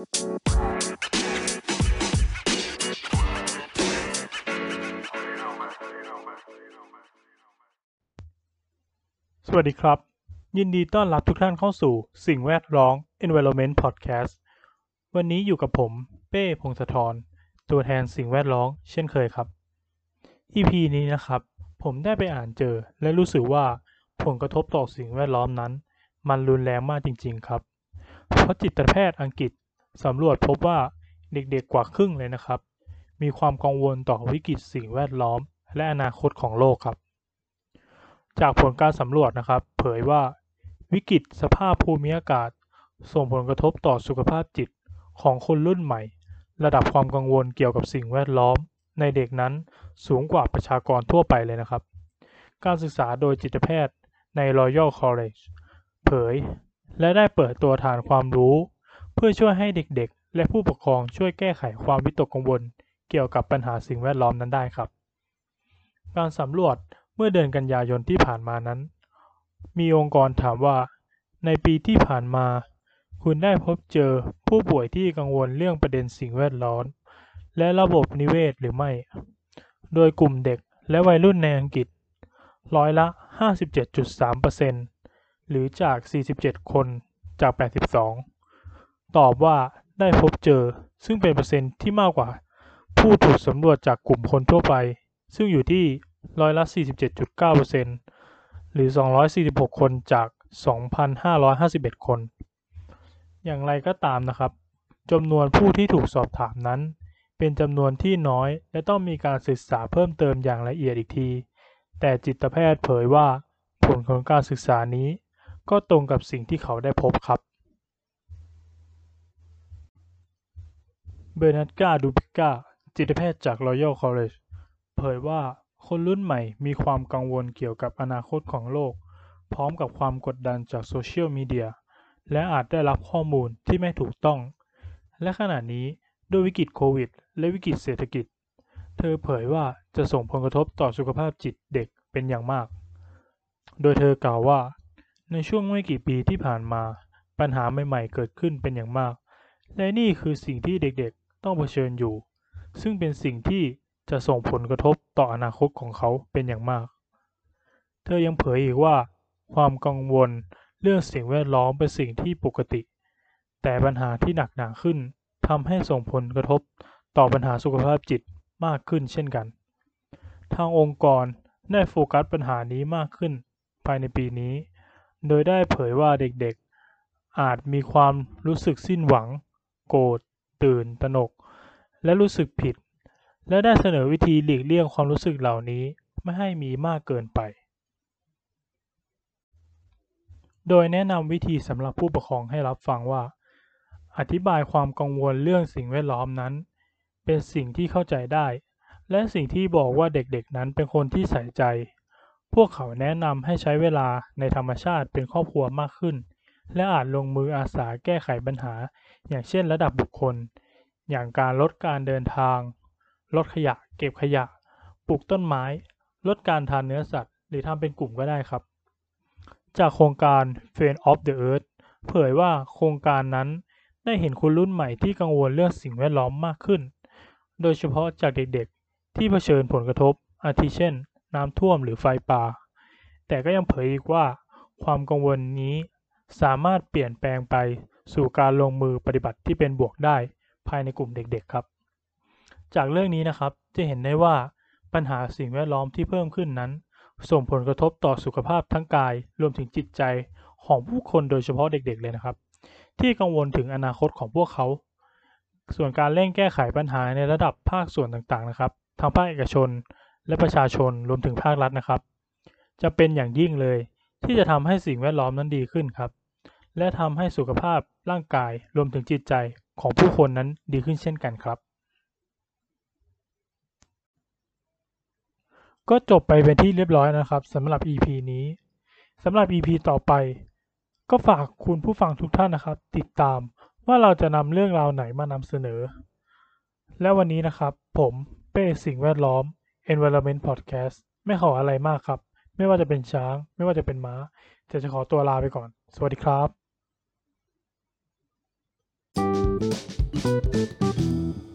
สวัสดีครับ ยินดีต้อนรับทุกท่านเข้าสู่สิ่งแวดล้อม Environment Podcast วันนี้อยู่กับผม เป้พงศธรตัวแทนสิ่งแวดล้อมเช่นเคยครับ EP นี้นะครับ ผมได้ไปอ่านเจอ และรู้สึกว่าผลกระทบต่อสิ่งแวดล้อมนั้น มันรุนแรงมากจริง ๆ ครับ เพราะจิตแพทย์อังกฤษ สำรวจพบว่าเด็กๆกว่าครึ่งเลยนะครับ มีความกังวลต่อวิกฤตสิ่งแวดล้อม และอนาคตของโลกครับ จากผลการสำรวจนะครับ เผยว่าวิกฤตสภาพภูมิอากาศ ส่งผลกระทบต่อสุขภาพจิตของคนรุ่นใหม่ ระดับความกังวลเกี่ยวกับสิ่งแวดล้อม ในเด็กนั้นสูงกว่าประชากรทั่วไปเลยนะครับ การศึกษาโดยจิตแพทย์ใน Royal College เผย และได้เปิดตัวฐานความรู้ เพื่อช่วยให้เด็กๆ และผู้ปกครองช่วยแก้ไขความวิตกกังวล เกี่ยวกับปัญหาสิ่งแวดล้อมนั้นได้ครับ การสำรวจเมื่อเดือนกันยายนที่ผ่านมานั้น มีองค์กรถามว่า ในปีที่ผ่านมา คุณได้พบเจอผู้ป่วยที่กังวลเรื่องประเด็นสิ่งแวดล้อมและระบบนิเวศหรือไม่ โดยกลุ่มเด็กและวัยรุ่นในอังกฤษ ร้อยละ 57.3%หรือจาก 47 คนจาก 82 ตอบว่าได้พบเจอ ซึ่งเป็นเปอร์เซ็นต์ที่มากกว่า ผู้ถูกสำรวจจากกลุ่มคนทั่วไป ซึ่งอยู่ที่ร้อยละ 47.9%หรือ 246 คนจาก 2,551 คน อย่างไรก็ตามนะครับจำนวนผู้ที่ถูกสอบถามนั้น เป็นจำนวนที่น้อย และต้องมีการศึกษาเพิ่มเติมอย่างละเอียดอีกที แต่จิตแพทย์เผยว่า ผลของการศึกษานี้ ก็ตรงกับสิ่งที่เขาได้พบครับ เบอร์นัดกาดูปิก้า จิตแพทย์จาก Royal College เผยว่าคนรุ่นใหม่มีความกังวลเกี่ยวกับอนาคตของโลก พร้อมกับความกดดันจากโซเชียลมีเดีย และอาจได้รับข้อมูลที่ไม่ถูกต้อง และขณะนี้ด้วยวิกฤตโควิด และวิกฤตเศรษฐกิจ เธอเผยว่าจะส่งผลกระทบต่อสุขภาพจิตเด็กเป็นอย่างมาก โดยเธอกล่าวว่า ในช่วงไม่กี่ปีที่ผ่านมา ปัญหาใหม่ๆเกิดขึ้นเป็นอย่างมาก และนี่คือสิ่งที่เด็ก ต้องเผชิญอยู่ ซึ่งเป็นสิ่งที่จะส่งผลกระทบต่ออนาคตของเขาเป็นอย่างมาก เธอยังเผยอีกว่า ความกังวลเรื่องสิ่งแวดล้อมเป็นสิ่งที่ปกติ แต่ปัญหาที่หนักหนาขึ้นทำให้ส่งผลกระทบต่อปัญหาสุขภาพจิตมากขึ้นเช่นกัน ทางองค์กรได้โฟกัสปัญหานี้มากขึ้นภายในปีนี้ โดยได้เผยว่าเด็กๆ อาจมีความรู้สึกสิ้นหวัง โกรธ ตื่นตระหนก และรู้สึกผิด และได้เสนอวิธีหลีกเลี่ยงความรู้สึกเหล่านี้ไม่ให้มีมากเกินไป โดยแนะนำวิธีสำหรับผู้ปกครองให้รับฟังว่า อธิบายความกังวลเรื่องสิ่งแวดล้อมนั้น เป็นสิ่งที่เข้าใจได้ และสิ่งที่บอกว่าเด็กๆนั้นเป็นคนที่ใส่ใจ พวกเขาแนะนำให้ใช้เวลาในธรรมชาติเป็นครอบครัวมากขึ้น และอาจลงมืออาสาแก้ไขปัญหา อย่างเช่นระดับบุคคล อย่างการลดการเดินทาง ลดขยะ เก็บขยะ ปลูกต้นไม้ ลดการทานเนื้อสัตว์ หรือทำเป็นกลุ่มก็ได้ครับ จากโครงการ Friend of the Earth เผยว่าโครงการนั้นได้เห็นคนรุ่นใหม่ที่กังวลเรื่องสิ่งแวดล้อมมากขึ้น โดยเฉพาะจากเด็กๆ ที่เผชิญผลกระทบ อาทิเช่น น้ำท่วมหรือไฟป่า แต่ก็ยังเผยอีกว่า ความกังวลนี้ สามารถเปลี่ยนแปลงไปสู่การลงมือปฏิบัติที่เป็นบวกได้ภายในกลุ่มเด็กๆครับ จากเรื่องนี้นะครับจะเห็นได้ว่าปัญหาสิ่งแวดล้อมที่เพิ่มขึ้นนั้น ส่งผลกระทบต่อสุขภาพทั้งกายรวมถึงจิตใจของผู้คนโดยเฉพาะเด็กๆเลยนะครับ ที่กังวลถึงอนาคตของพวกเขา ส่วนการเร่งแก้ไขปัญหาในระดับภาคส่วนต่างๆนะครับทั้งภาคเอกชน และประชาชนรวมถึงภาครัฐนะครับ จะเป็นอย่างยิ่งเลยที่จะทำให้สิ่งแวดล้อมนั้นดีขึ้นครับ และทำให้สุขภาพร่างกายรวมถึงจิตใจของผู้คนนั้นดีขึ้นเช่นกันครับ ก็จบไปเป็นที่เรียบร้อยนะครับสำหรับ EP นี้สำหรับ EP ต่อไป ก็ฝากคุณผู้ฟังทุกท่านนะครับ ติดตามว่าเราจะนำเรื่องราวไหนมานำเสนอ และวันนี้นะครับ ผมเป้สิ่งแวดล้อม Environment Podcast ไม่ขออะไรมากครับ ไม่ว่าจะเป็นช้าง ไม่ว่าจะเป็นม้าแต่จะขอตัวลาไปก่อน สวัสดีครับ Thank you.